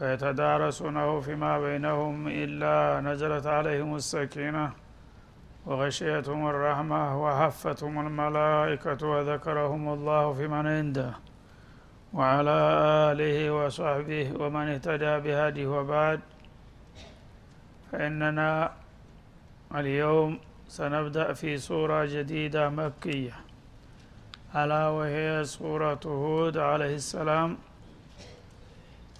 ويتدارسونه فيما بينهم إلا نزلت عليهم السكينة وغشيتهم الرحمة وحفتهم الملائكة وذكرهم الله في من عنده وعلى آله وصحبه ومن اهتدى بهديه وبعد. فإننا اليوم سنبدأ في سورة جديدة مكية ألا وهي سورة هود عليه السلام.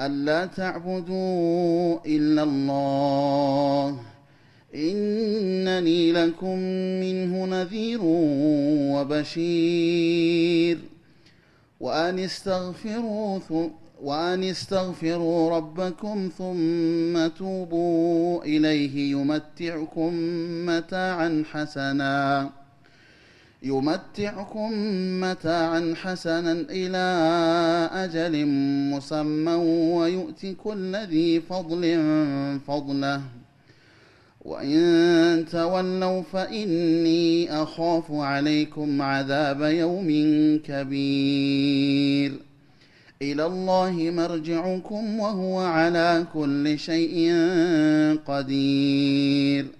ألا تعبدوا إلا الله. إنني لكم منه نذير وبشير. وأن استغفروا وأن استغفروا ربكم ثم توبوا إليه يمتعكم متاعا حسنا. يمتعكم متاعا حسنا إلى أجل مسمى ويؤتي كل ذي فضل فضله. وإن تولوا فإني أخاف عليكم عذاب يوم كبير. إلى الله مرجعكم وهو على كل شيء قدير.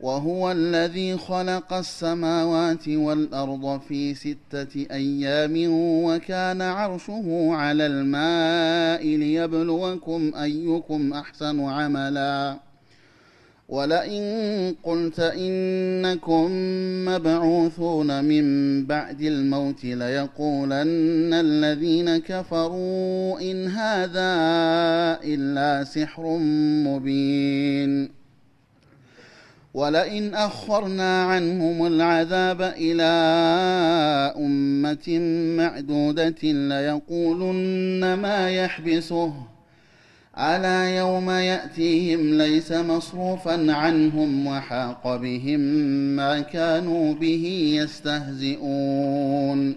وهو الذي خلق السماوات والأرض في ستة أيام وكان عرشه على الماء ليبلوكم أيكم أحسن عملا. ولئن قلت إنكم مبعوثون من بعد الموت ليقولن الذين كفروا إن هذا إلا سحر مبين. ولئن أخرنا عنهم العذاب إلى أمة معدودة ليقولن ما يحبسه. على يوم يأتيهم ليس مصروفا عنهم وحاق بهم ما كانوا به يستهزئون.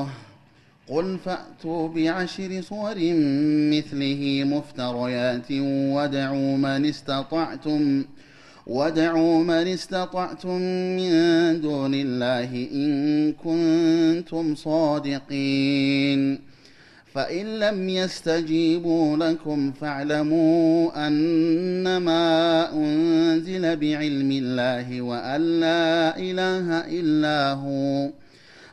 قل فأتوا بعشر صور مثله مفتريات وادعوا من استطعتم وادعوا من استطعتم من دون الله إن كنتم صادقين. فإن لم يستجيبوا لكم فاعلموا أنما أنزل بعلم الله وأن لا إله إلا هو.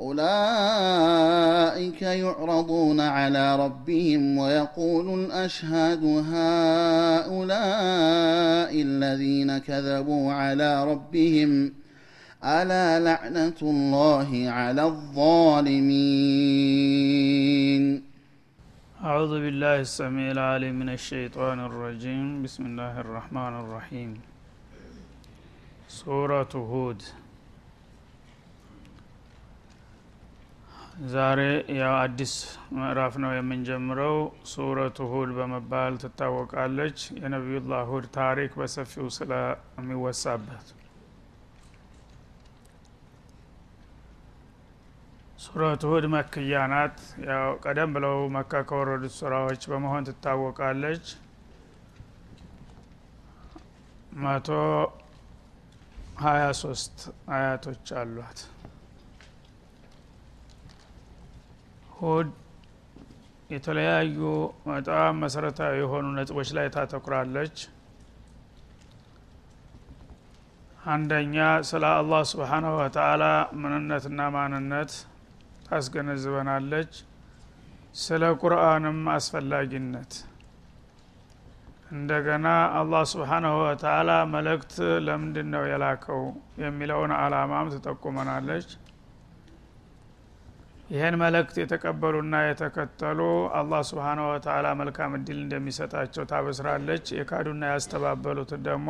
أولئك يعرضون على ربهم ويقول الأشهاد هؤلاء الذين كذبوا على ربهم ألا لعنة الله على الظالمين. أعوذ بالله السميع العليم من الشيطان الرجيم. بسم الله الرحمن الرحيم. سورة هود. ዛሬ ያው አዲስ ምዕራፍ ነው የምንጀምረው። ሱረቱ ሁድ በመባል ትታወቃለች። የነቢዩላህ ሁድ ታሪክ በሰፊው ስለሚወሳበት። ሱረቱ ሁድ መክያ ናት። ያው ቀደም ብለው መካ ከወረዱት ሱራዎች በመሆን ትታወቃለች። መቶ ሀያ ሶስት አያቶች አሏት ሁድ የተለያዩ በጣም መሰረታዊ የሆኑ ነጥቦች ላይ ታተኩራለች። አንደኛ ስለ አላህ ስብሓናሁ ወተአላ ምንነትና ማንነት ታስገነዝበናለች። ስለ ቁርአንም አስፈላጊነት። እንደገና አላህ ስብሓናሁ ወተአላ መልእክት ለምንድን ነው የላከው የሚለውን አላማም ትጠቁመናለች ይህን መልእክት የተቀበሉና የተከተሉ አላህ ስብሓናሁ ወተአላ መልካም እድል እንደሚሰጣቸው ታበስራለች። የካዱና ያስተባበሉትን ደግሞ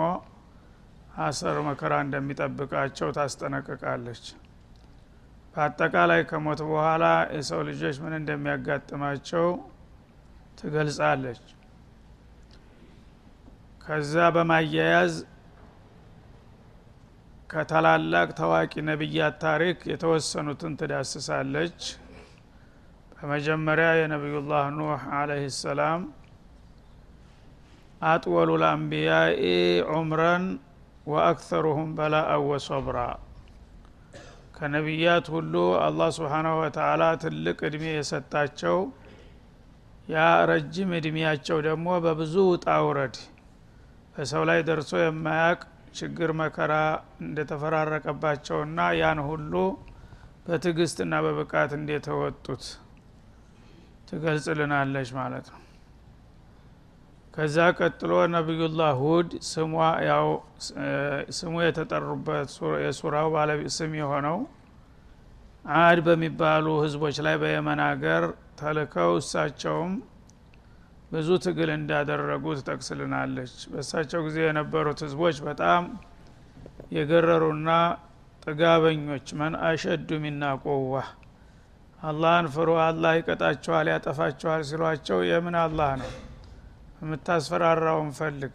አሰር መከራ እንደሚጠብቃቸው ታስጠነቅቃለች። በአጠቃላይ ከሞት በኋላ የሰው ልጆች ምን እንደሚያጋጥማቸው ትገልጻለች። ከዛ በማያያዝ ከታላላቅ ታዋቂ ነቢያት ታሪክ የተወሰኑትን ትዳስሳለች። በመጀመሪያ የነቢዩላህ ኑህ አለህ ሰላም አጥወሉ ልአንቢያኢ ዑምረን ወአክተሩሁም በላአን ወሶብራ። ከነቢያት ሁሉ አላህ ስብሓናሁ ወተአላ ትልቅ እድሜ የሰጣቸው ያ ረጅም እድሜያቸው ደግሞ በብዙ ውጣ ውረድ በሰው ላይ ደርሶ የማያቅ ችግር መከራ እንደተፈራረቀባቸውና ያን ሁሉ በትዕግስትና በብቃት እንደተወጡት ትገልጽልናለች ማለት ነው። ከዛ ቀጥሎ ነቢዩላህ ሁድ ስሟ ያው ስሙ የተጠሩበት የሱራው ባለቤት ስም የሆነው አድ በሚባሉ ህዝቦች ላይ በየመን ሀገር ተልከው እሳቸውም ብዙ ትግል እንዳደረጉ ትጠቅስልናለች በእሳቸው ጊዜ የነበሩት ህዝቦች በጣም የገረሩና ጥጋበኞች። መን አሸዱ ሚና ቆዋ አላህን ፍሩ አላህ ይቀጣቸዋል ያጠፋቸዋል ሲሏቸው የምን አላህ ነው? የምታስፈራራውን ፈልግ።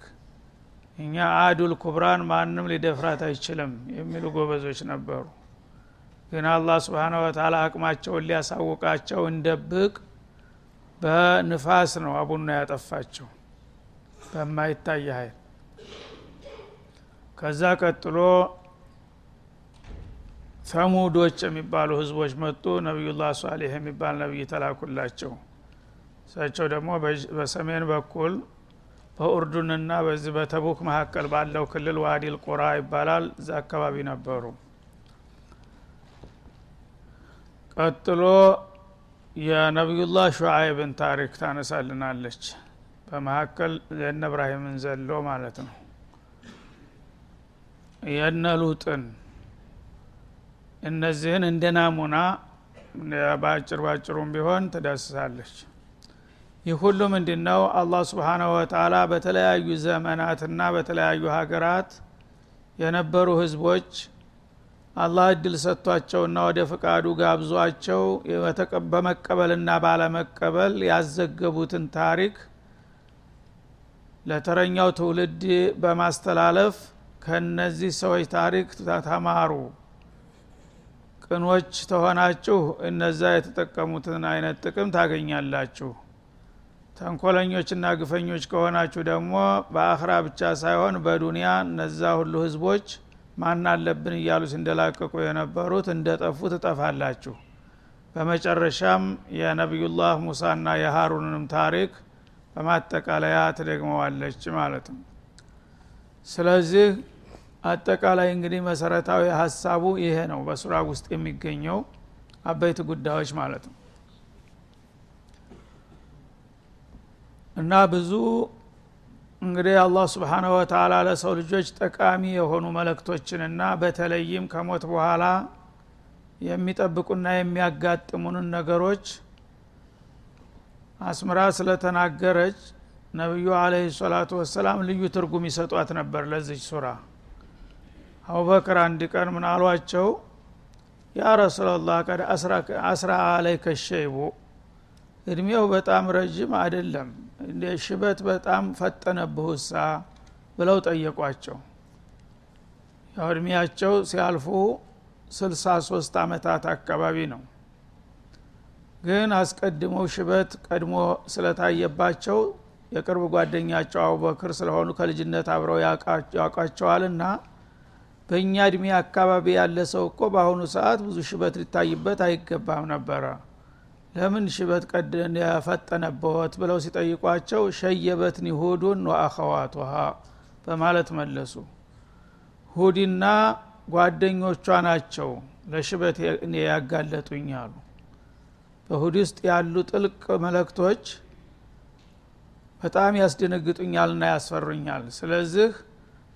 እኛ አዱል ኩብራን ማንም ሊደፍራት አይችልም የሚሉ ጎበዞች ነበሩ። ግን አላህ ስብሓነ ወተላ አቅማቸውን ሊያሳውቃቸው እንደብቅ በንፋስ ነው አቡና ያጠፋቸው በማይታይ ሀይል ከዛ ቀጥሎ ሰሙዶች የሚባሉ ህዝቦች መጡ። ነቢዩላህ ሷሊህ የሚባል ነቢይ ተላኩላቸው። እሳቸው ደግሞ በሰሜን በኩል በኡርዱንና በዚህ በተቡክ መካከል ባለው ክልል ዋዲል ቁራ ይባላል። እዛ አካባቢ ነበሩ። ቀጥሎ የነቢዩላህ ሹዓይብን ታሪክ ታነሳልናለች። በመካከል የነ እብራሂምን ዘሎ ማለት ነው። የነ ሉጥን እነዚህን እንደ ናሙና በአጭር ባጭሩም ቢሆን ትዳስሳለች። ይህ ሁሉ ምንድ ነው አላህ ስብሓናሁ ወተላ በተለያዩ ዘመናትና በተለያዩ ሀገራት የነበሩ ህዝቦች አላህ እድል ሰጥቷቸውና ወደ ፍቃዱ ጋብዟቸው በመቀበልና ባለመቀበል ያዘገቡትን ታሪክ ለተረኛው ትውልድ በማስተላለፍ ከነዚህ ሰዎች ታሪክ ተማሩ። ቅኖች ተሆናችሁ እነዛ የተጠቀሙትን አይነት ጥቅም ታገኛላችሁ። ተንኮለኞችና ግፈኞች ከሆናችሁ ደግሞ በአኽራ ብቻ ሳይሆን በዱንያ እነዛ ሁሉ ህዝቦች ማን አለብን እያሉ ሲንደላቀቁ የነበሩት እንደ ጠፉ ትጠፋላችሁ። በመጨረሻም የነቢዩላህ ሙሳና የሃሩንንም ታሪክ በማጠቃለያ ትደግመዋለች ማለት ነው። ስለዚህ አጠቃላይ እንግዲህ መሰረታዊ ሀሳቡ ይሄ ነው በሱራ ውስጥ የሚገኘው አበይት ጉዳዮች ማለት ነው። እና ብዙ እንግዲህ አላህ ስብሓነ ወተላ ለሰው ልጆች ጠቃሚ የሆኑ መለክቶችንና በተለይም ከሞት በኋላ የሚጠብቁና የሚያጋጥሙንን ነገሮች አስምራ ስለተናገረች ነቢዩ አለህ ሰላቱ ወሰላም ልዩ ትርጉም ይሰጧት ነበር ለዚች ሱራ። አቡበክር አንድ ቀን ምን አሏቸው? ያ ረሱላላህ ቀድ አስራ አለይከ ሸይቡ እድሜው በጣም ረዥም አይደለም። እንደ ሽበት በጣም ፈጠነብሁሳ ብለው ጠየቋቸው። ያው እድሜያቸው ሲያልፉ ስልሳ ሶስት አመታት አካባቢ ነው። ግን አስቀድመው ሽበት ቀድሞ ስለታየባቸው የቅርብ ጓደኛቸው አቡበክር ስለሆኑ ከልጅነት አብረው ያውቋቸዋልና በእኛ እድሜ አካባቢ ያለ ሰው እኮ በአሁኑ ሰዓት ብዙ ሽበት ሊታይበት አይገባም ነበረ ለምን ሽበት ቀድን የፈጠነበወት ብለው ሲጠይቋቸው ሸየበትኒ ሁዱን ወአኸዋቱሃ በማለት መለሱ። ሁዲና ጓደኞቿ ናቸው ለሽበት ያጋለጡኝ አሉ። በሁድ ውስጥ ያሉ ጥልቅ መለክቶች በጣም ያስደነግጡኛልና ያስፈሩኛል። ስለዚህ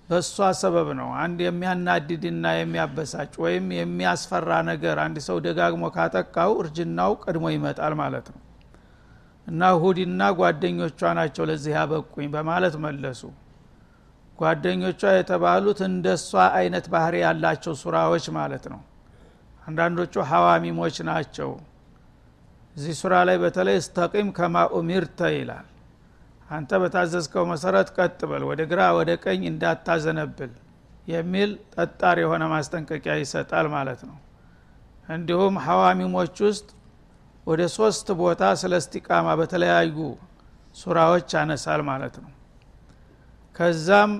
በእሷ ሰበብ ነው። አንድ የሚያናድድና የሚያበሳጭ ወይም የሚያስፈራ ነገር አንድ ሰው ደጋግሞ ካጠቃው እርጅናው ቀድሞ ይመጣል ማለት ነው። እና ሁዲና ጓደኞቿ ናቸው ለዚህ ያበቁኝ በማለት መለሱ። ጓደኞቿ የተባሉት እንደ እሷ አይነት ባህሪ ያላቸው ሱራዎች ማለት ነው። አንዳንዶቹ ሐዋሚሞች ናቸው። እዚህ ሱራ ላይ በተለይ እስተቂም ከማ ኡሚርተ ይላል አንተ በታዘዝከው መሰረት ቀጥ በል ወደ ግራ ወደ ቀኝ እንዳታዘነብል የሚል ጠጣር የሆነ ማስጠንቀቂያ ይሰጣል ማለት ነው። እንዲሁም ሐዋሚሞች ውስጥ ወደ ሶስት ቦታ ስለ እስቲቃማ በተለያዩ ሱራዎች ያነሳል ማለት ነው። ከዛም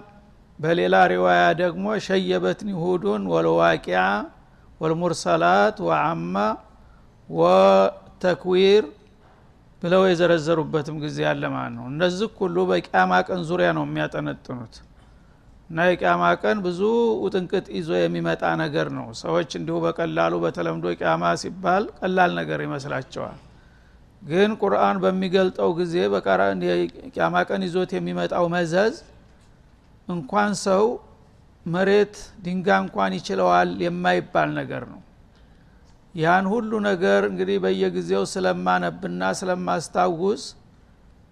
በሌላ ሪዋያ ደግሞ ሸየበትኒ ሁዱን ወልዋቂያ ወልሙርሰላት ወአማ ወተክዊር ብለው የዘረዘሩበትም ጊዜ ያለ ማለት ነው። እነዚህ ሁሉ በቂያማ ቀን ዙሪያ ነው የሚያጠነጥኑት። እና የቂያማ ቀን ብዙ ውጥንቅጥ ይዞ የሚመጣ ነገር ነው። ሰዎች እንዲሁ በቀላሉ በተለምዶ ቂያማ ሲባል ቀላል ነገር ይመስላቸዋል። ግን ቁርአን በሚገልጠው ጊዜ ቂያማ ቀን ይዞት የሚመጣው መዘዝ እንኳን ሰው መሬት ድንጋ እንኳን ይችለዋል የማይባል ነገር ነው ያን ሁሉ ነገር እንግዲህ በየጊዜው ስለማነብና ስለማስታውስ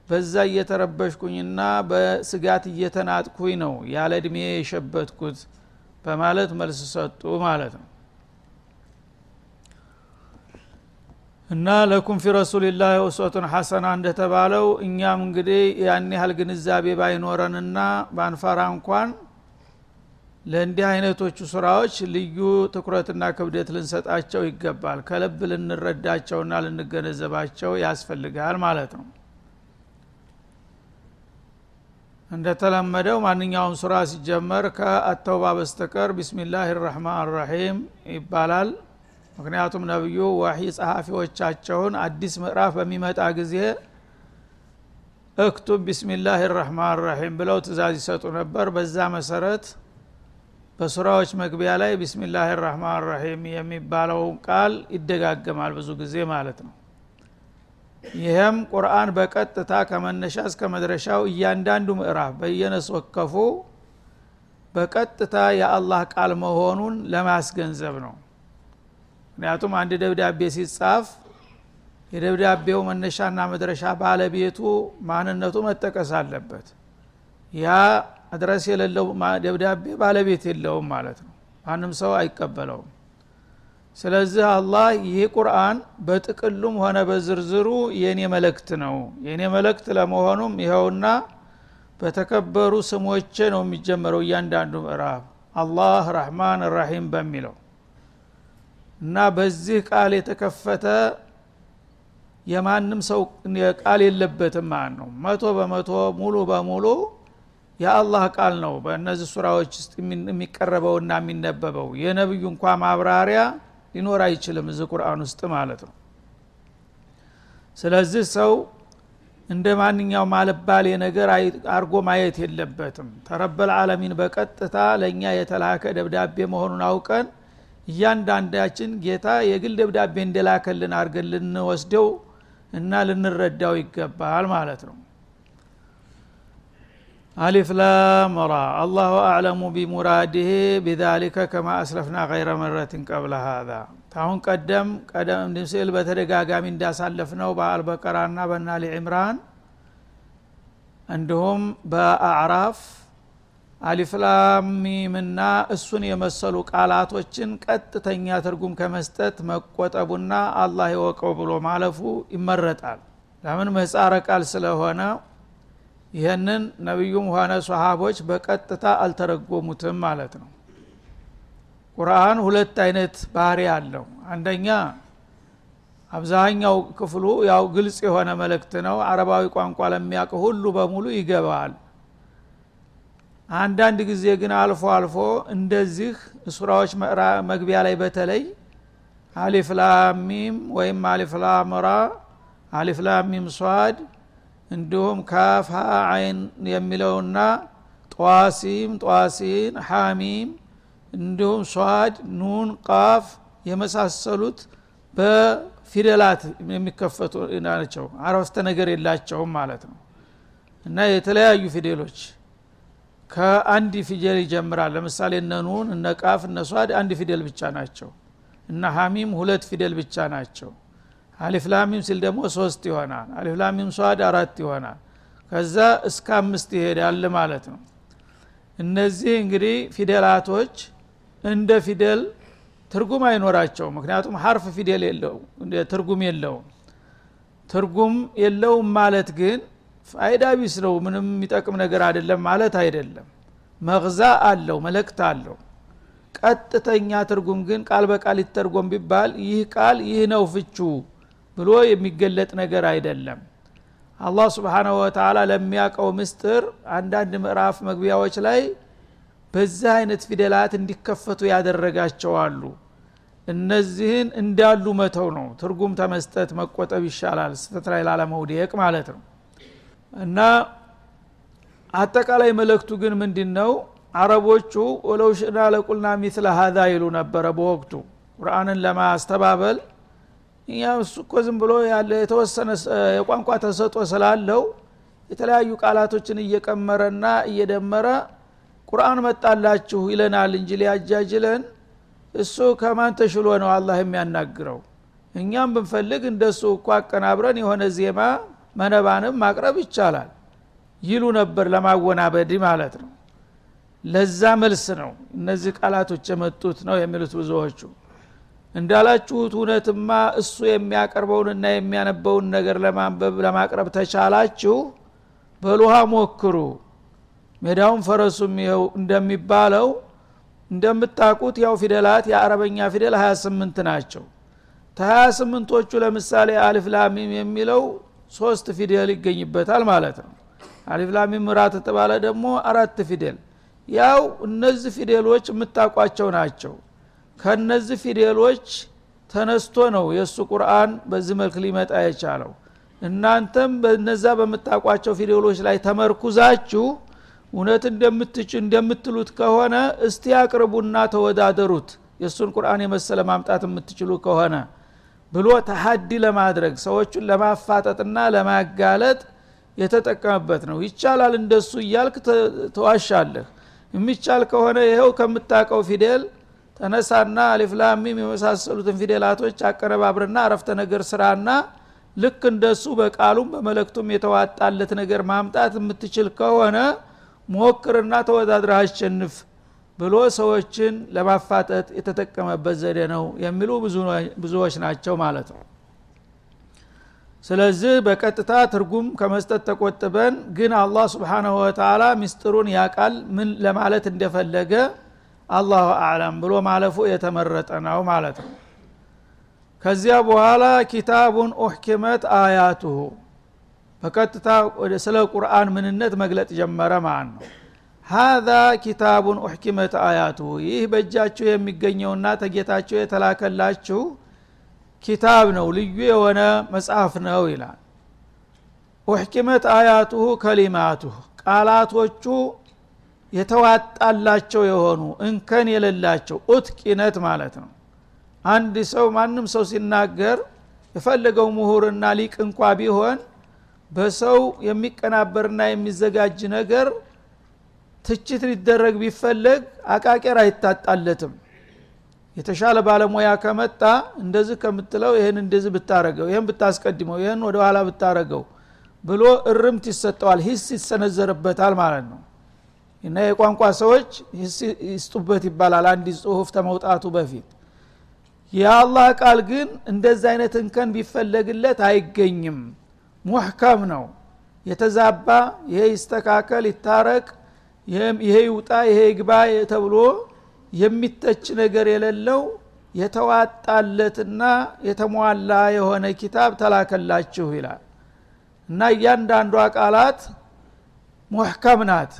በዛ እየተረበሽኩኝና በስጋት እየተናጥኩኝ ነው ያለ እድሜ የሸበትኩት በማለት መልስ ሰጡ ማለት ነው። እና ለኩም ፊ ረሱልላህ ውስወቱን ሐሰና እንደተባለው እኛም እንግዲህ ያን ያህል ግንዛቤ ባይኖረንና ባንፈራ እንኳን ለእንዲህ አይነቶቹ ስራዎች ልዩ ትኩረትና ክብደት ልንሰጣቸው ይገባል። ከልብ ልንረዳቸውና ልንገነዘባቸው ያስፈልጋል ማለት ነው። እንደተለመደው ማንኛውም ሱራ ሲጀመር ከአተውባ በስተቀር ቢስሚላህ ራህማን ራሒም ይባላል። ምክንያቱም ነቢዩ ዋሂ ጸሐፊዎቻቸውን አዲስ ምዕራፍ በሚመጣ ጊዜ እክቱብ ቢስሚላህ ራህማን ራሒም ብለው ትእዛዝ ይሰጡ ነበር። በዛ መሰረት በሱራዎች መግቢያ ላይ ቢስሚላህ ራህማን ራሒም የሚባለው ቃል ይደጋገማል ብዙ ጊዜ ማለት ነው። ይህም ቁርአን በቀጥታ ከመነሻ እስከ መድረሻው እያንዳንዱ ምዕራፍ በየነስ ወከፉ በቀጥታ የአላህ ቃል መሆኑን ለማስገንዘብ ነው። ምክንያቱም አንድ ደብዳቤ ሲጻፍ የደብዳቤው መነሻና መድረሻ ባለቤቱ ማንነቱ መጠቀስ አለበት። ያ አድረስ የሌለው ደብዳቤ ባለቤት የለውም ማለት ነው። ማንም ሰው አይቀበለውም። ስለዚህ አላህ ይህ ቁርአን በጥቅሉም ሆነ በዝርዝሩ የእኔ መለክት ነው። የእኔ መለክት ለመሆኑም ይኸውና በተከበሩ ስሞቼ ነው የሚጀመረው እያንዳንዱ ምዕራፍ። አላህ ረህማን ራሒም በሚለው እና በዚህ ቃል የተከፈተ የማንም ሰው ቃል የለበትም ማለት ነው። መቶ በመቶ ሙሉ በሙሉ የአላህ ቃል ነው በእነዚህ ሱራዎች ውስጥ የሚቀረበውና የሚነበበው። የነብዩ እንኳ ማብራሪያ ሊኖር አይችልም እዚህ ቁርአን ውስጥ ማለት ነው። ስለዚህ ሰው እንደ ማንኛውም አልባሌ ነገር አርጎ ማየት የለበትም። ተረበል አለሚን በቀጥታ ለእኛ የተላከ ደብዳቤ መሆኑን አውቀን እያንዳንዳችን ጌታ የግል ደብዳቤ እንደላከልን አድርገን ልንወስደው እና ልንረዳው ይገባል ማለት ነው አሊፍ ላም ራ። አላሁ አዕለሙ ቢሙራድህ ቢዛሊከ ከማ አስለፍና ገይረ መረትን ቀብለ ሃዛ። ታሁን ቀደም ቀደም ሲል በተደጋጋሚ እንዳሳለፍ ነው በአልበቀራና በናሊ ዕምራን እንዲሁም በአዕራፍ አሊፍላሚምና እሱን የመሰሉ ቃላቶችን ቀጥተኛ ትርጉም ከመስጠት መቆጠቡና አላህ ይወቀው ብሎ ማለፉ ይመረጣል። ለምን? ምህጻረ ቃል ስለሆነ ይህንን ነቢዩም ሆነ ሰሃቦች በቀጥታ አልተረጎሙትም ማለት ነው። ቁርአን ሁለት አይነት ባህሪ አለው። አንደኛ አብዛኛው ክፍሉ ያው ግልጽ የሆነ መልእክት ነው። አረባዊ ቋንቋ ለሚያውቅ ሁሉ በሙሉ ይገባዋል አንዳንድ ጊዜ ግን አልፎ አልፎ እንደዚህ ሱራዎች መግቢያ ላይ በተለይ አሊፍላሚም ወይም አሊፍላምራ አሊፍላሚም ሷድ እንዲሁም ካፍ አይን የሚለውና ጧሲም ጧሲን ሐሚም እንዲሁም ሷድ ኑን ቃፍ የመሳሰሉት በፊደላት የሚከፈቱ ናቸው። አረፍተ ነገር የላቸውም ማለት ነው። እና የተለያዩ ፊደሎች ከአንድ ፊደል ይጀምራል። ለምሳሌ እነ ኑን እነ ቃፍ እነ ሷድ አንድ ፊደል ብቻ ናቸው። እነ ሐሚም ሁለት ፊደል ብቻ ናቸው አሊፍላሚም ሲል ደግሞ ሶስት ይሆናል። አሊፍላሚም ሷድ አራት ይሆናል። ከዛ እስከ አምስት ይሄዳል ማለት ነው። እነዚህ እንግዲህ ፊደላቶች እንደ ፊደል ትርጉም አይኖራቸው ምክንያቱም ሀርፍ ፊደል የለው ትርጉም የለውም። ትርጉም የለውም ማለት ግን ፋይዳ ቢስ ነው ምንም የሚጠቅም ነገር አይደለም ማለት አይደለም። መግዛ አለው መልእክት አለው። ቀጥተኛ ትርጉም ግን ቃል በቃል ይተርጎም ቢባል ይህ ቃል ይህ ነው ፍቹ ብሎ የሚገለጥ ነገር አይደለም። አላህ ስብሓናሁ ወተላ ለሚያውቀው ምስጥር አንዳንድ ምዕራፍ መግቢያዎች ላይ በዚህ አይነት ፊደላት እንዲከፈቱ ያደረጋቸው አሉ። እነዚህን እንዳሉ መተው ነው። ትርጉም ተመስጠት መቆጠብ ይሻላል። ስተት ላይ ላለመውደቅ ማለት ነው። እና አጠቃላይ መልእክቱ ግን ምንድን ነው አረቦቹ ወለው ለቁልና ሚትለ ሀዛ ይሉ ነበረ በወቅቱ። ቁርአንን ለማስተባበል እኛ እሱ እኮ ዝም ብሎ ያለ የተወሰነ የቋንቋ ተሰጦ ስላለው የተለያዩ ቃላቶችን እየቀመረና እየደመረ ቁርአን መጣላችሁ ይለናል እንጂ ሊያጃጅለን እሱ ከማን ተሽሎ ነው አላህ የሚያናግረው? እኛም ብንፈልግ እንደሱ እኮ አቀናብረን የሆነ ዜማ መነባንም ማቅረብ ይቻላል ይሉ ነበር ለማወናበድ ማለት ነው። ለዛ መልስ ነው እነዚህ ቃላቶች የመጡት ነው የሚሉት ብዙዎቹ እንዳላችሁት እውነትማ እሱ የሚያቀርበውንና የሚያነበውን ነገር ለማንበብ ለማቅረብ ተቻላችሁ በሉሃ ሞክሩ። ሜዳውን ፈረሱም ይኸው እንደሚባለው እንደምታቁት ያው ፊደላት የአረበኛ ፊደል 28 ናቸው። ከ28ቶቹ ለምሳሌ አሊፍ ላሚም የሚለው ሶስት ፊደል ይገኝበታል ማለት ነው። አሊፍ ላሚም ራ ተባለ ደግሞ አራት ፊደል። ያው እነዚህ ፊደሎች የምታውቋቸው ናቸው ከነዚህ ፊደሎች ተነስቶ ነው የእሱ ቁርአን በዚህ መልክ ሊመጣ የቻለው። እናንተም በነዛ በምታውቋቸው ፊደሎች ላይ ተመርኩዛችሁ እውነት እንደምትች እንደምትሉት ከሆነ እስቲ አቅርቡና ተወዳደሩት። የእሱን ቁርአን የመሰለ ማምጣት የምትችሉ ከሆነ ብሎ ተሀዲ ለማድረግ ሰዎቹን ለማፋጠጥና ለማጋለጥ የተጠቀመበት ነው። ይቻላል እንደሱ እያልክ ተዋሻለህ። የሚቻል ከሆነ ይኸው ከምታቀው ፊደል ተነሳና አሊፍላሚም የመሳሰሉትን ፊደላቶች አቀነባብርና አረፍተ ነገር ስራና ልክ እንደሱ በቃሉም በመለክቱም የተዋጣለት ነገር ማምጣት የምትችል ከሆነ ሞክርና ተወዳድረህ አሸንፍ ብሎ ሰዎችን ለማፋጠጥ የተጠቀመበት ዘዴ ነው የሚሉ ብዙዎች ናቸው ማለት ነው። ስለዚህ በቀጥታ ትርጉም ከመስጠት ተቆጥበን ግን አላህ ስብሓናሁ ወተላ ሚስጥሩን ያቃል ምን ለማለት እንደፈለገ አላሁ አዕለም ብሎ ማለፉ የተመረጠ ነው ማለት ነው። ከዚያ በኋላ ኪታቡን ኡሕኪመት አያቱሁ። በቀጥታ ስለ ቁርአን ምንነት መግለጥ ጀመረ ማለት ነው። ሀዛ ኪታቡን ኡሕኪመት አያቱሁ። ይህ በእጃችሁ የሚገኘውና ተጌታቸው የተላከላችሁ ኪታብ ነው ልዩ የሆነ መጽሐፍ ነው ይላል። ኡሕኪመት አያቱሁ ከሊማቱሁ። ቃላቶቹ የተዋጣላቸው የሆኑ እንከን የሌላቸው ኡትቂነት ማለት ነው። አንድ ሰው ማንም ሰው ሲናገር የፈለገው ምሁርና ሊቅ እንኳ ቢሆን በሰው የሚቀናበርና የሚዘጋጅ ነገር ትችት ሊደረግ ቢፈለግ አቃቄር አይታጣለትም። የተሻለ ባለሙያ ከመጣ እንደዚህ ከምትለው ይህን እንደዚህ ብታረገው ይህን ብታስቀድመው ይህን ወደ ኋላ ብታረገው ብሎ እርምት ይሰጠዋል ሂስ ይሰነዘርበታል ማለት ነው እና የቋንቋ ሰዎች ይስጡበት ይባላል አንድ ጽሁፍ ተመውጣቱ በፊት። የአላህ ቃል ግን እንደዚህ አይነት እንከን ቢፈለግለት አይገኝም። ሙሕከም ነው። የተዛባ ይሄ ይስተካከል ይታረቅ ይሄ ይውጣ ይሄ ይግባ ተብሎ የሚተች ነገር የሌለው የተዋጣለትና የተሟላ የሆነ ኪታብ ተላከላችሁ ይላል። እና እያንዳንዷ ቃላት ሙሕከም ናት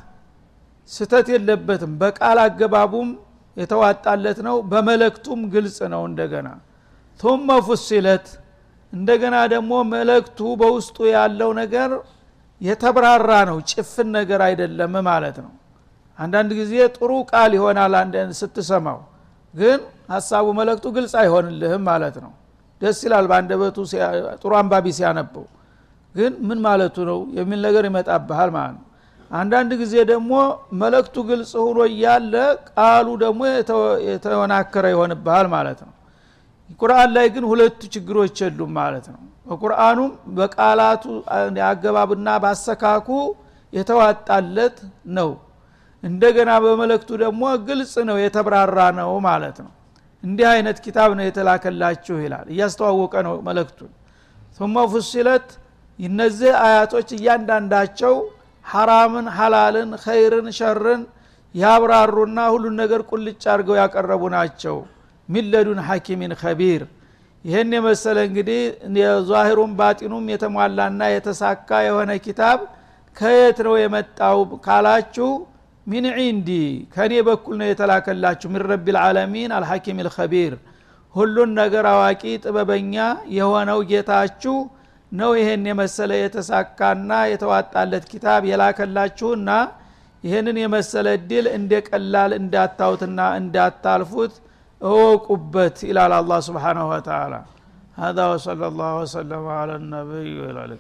ስተት የለበትም። በቃል አገባቡም የተዋጣለት ነው በመለክቱም ግልጽ ነው እንደገና። ቱመ ፉሲለት እንደገና ደግሞ መለክቱ በውስጡ ያለው ነገር የተብራራ ነው ጭፍን ነገር አይደለም ማለት ነው። አንዳንድ ጊዜ ጥሩ ቃል ይሆናል አንድ ስትሰማው ግን ሀሳቡ መለክቱ ግልጽ አይሆንልህም ማለት ነው። ደስ ይላል በአንደበቱ ጥሩ አንባቢ ሲያነበው። ግን ምን ማለቱ ነው? የሚል ነገር ይመጣብሃል ማለት ነው አንዳንድ ጊዜ ደግሞ መለክቱ ግልጽ ሆኖ እያለ ቃሉ ደግሞ የተወናከረ ይሆንብሃል ማለት ነው። ቁርአን ላይ ግን ሁለቱ ችግሮች የሉም ማለት ነው። በቁርአኑም በቃላቱ አገባብና ባሰካኩ የተዋጣለት ነው። እንደገና በመለክቱ ደግሞ ግልጽ ነው የተብራራ ነው ማለት ነው። እንዲህ አይነት ኪታብ ነው የተላከላችሁ ይላል። እያስተዋወቀ ነው መለክቱን ثم فصلت እነዚህ አያቶች እያንዳንዳቸው ሐራምን ሐላልን ኸይርን ሸርን ያብራሩና ሁሉን ነገር ቁልጭ አድርገው ያቀረቡ ናቸው። من لدن حكيم خبير ይህን የመሰለ እንግዲህ የዛሂሩም ባጢኑም የተሟላና የተሳካ የሆነ ኪታብ ከየት ነው የመጣው ካላችሁ من عندي ከእኔ በኩል ነው የተላከላችሁ። من رب العالمين الحكيم الخبير ሁሉን ነገር አዋቂ ጥበበኛ የሆነው ጌታችሁ ነው ይሄን የመሰለ የተሳካና የተዋጣለት ኪታብ የላከላችሁና ይህንን የመሰለ እድል እንደ ቀላል እንዳታውትና እንዳታልፉት እወቁበት ይላል አላህ ስብሓናሁ ወተላ هذا وصلى الله وسلم على النبي وعلى اله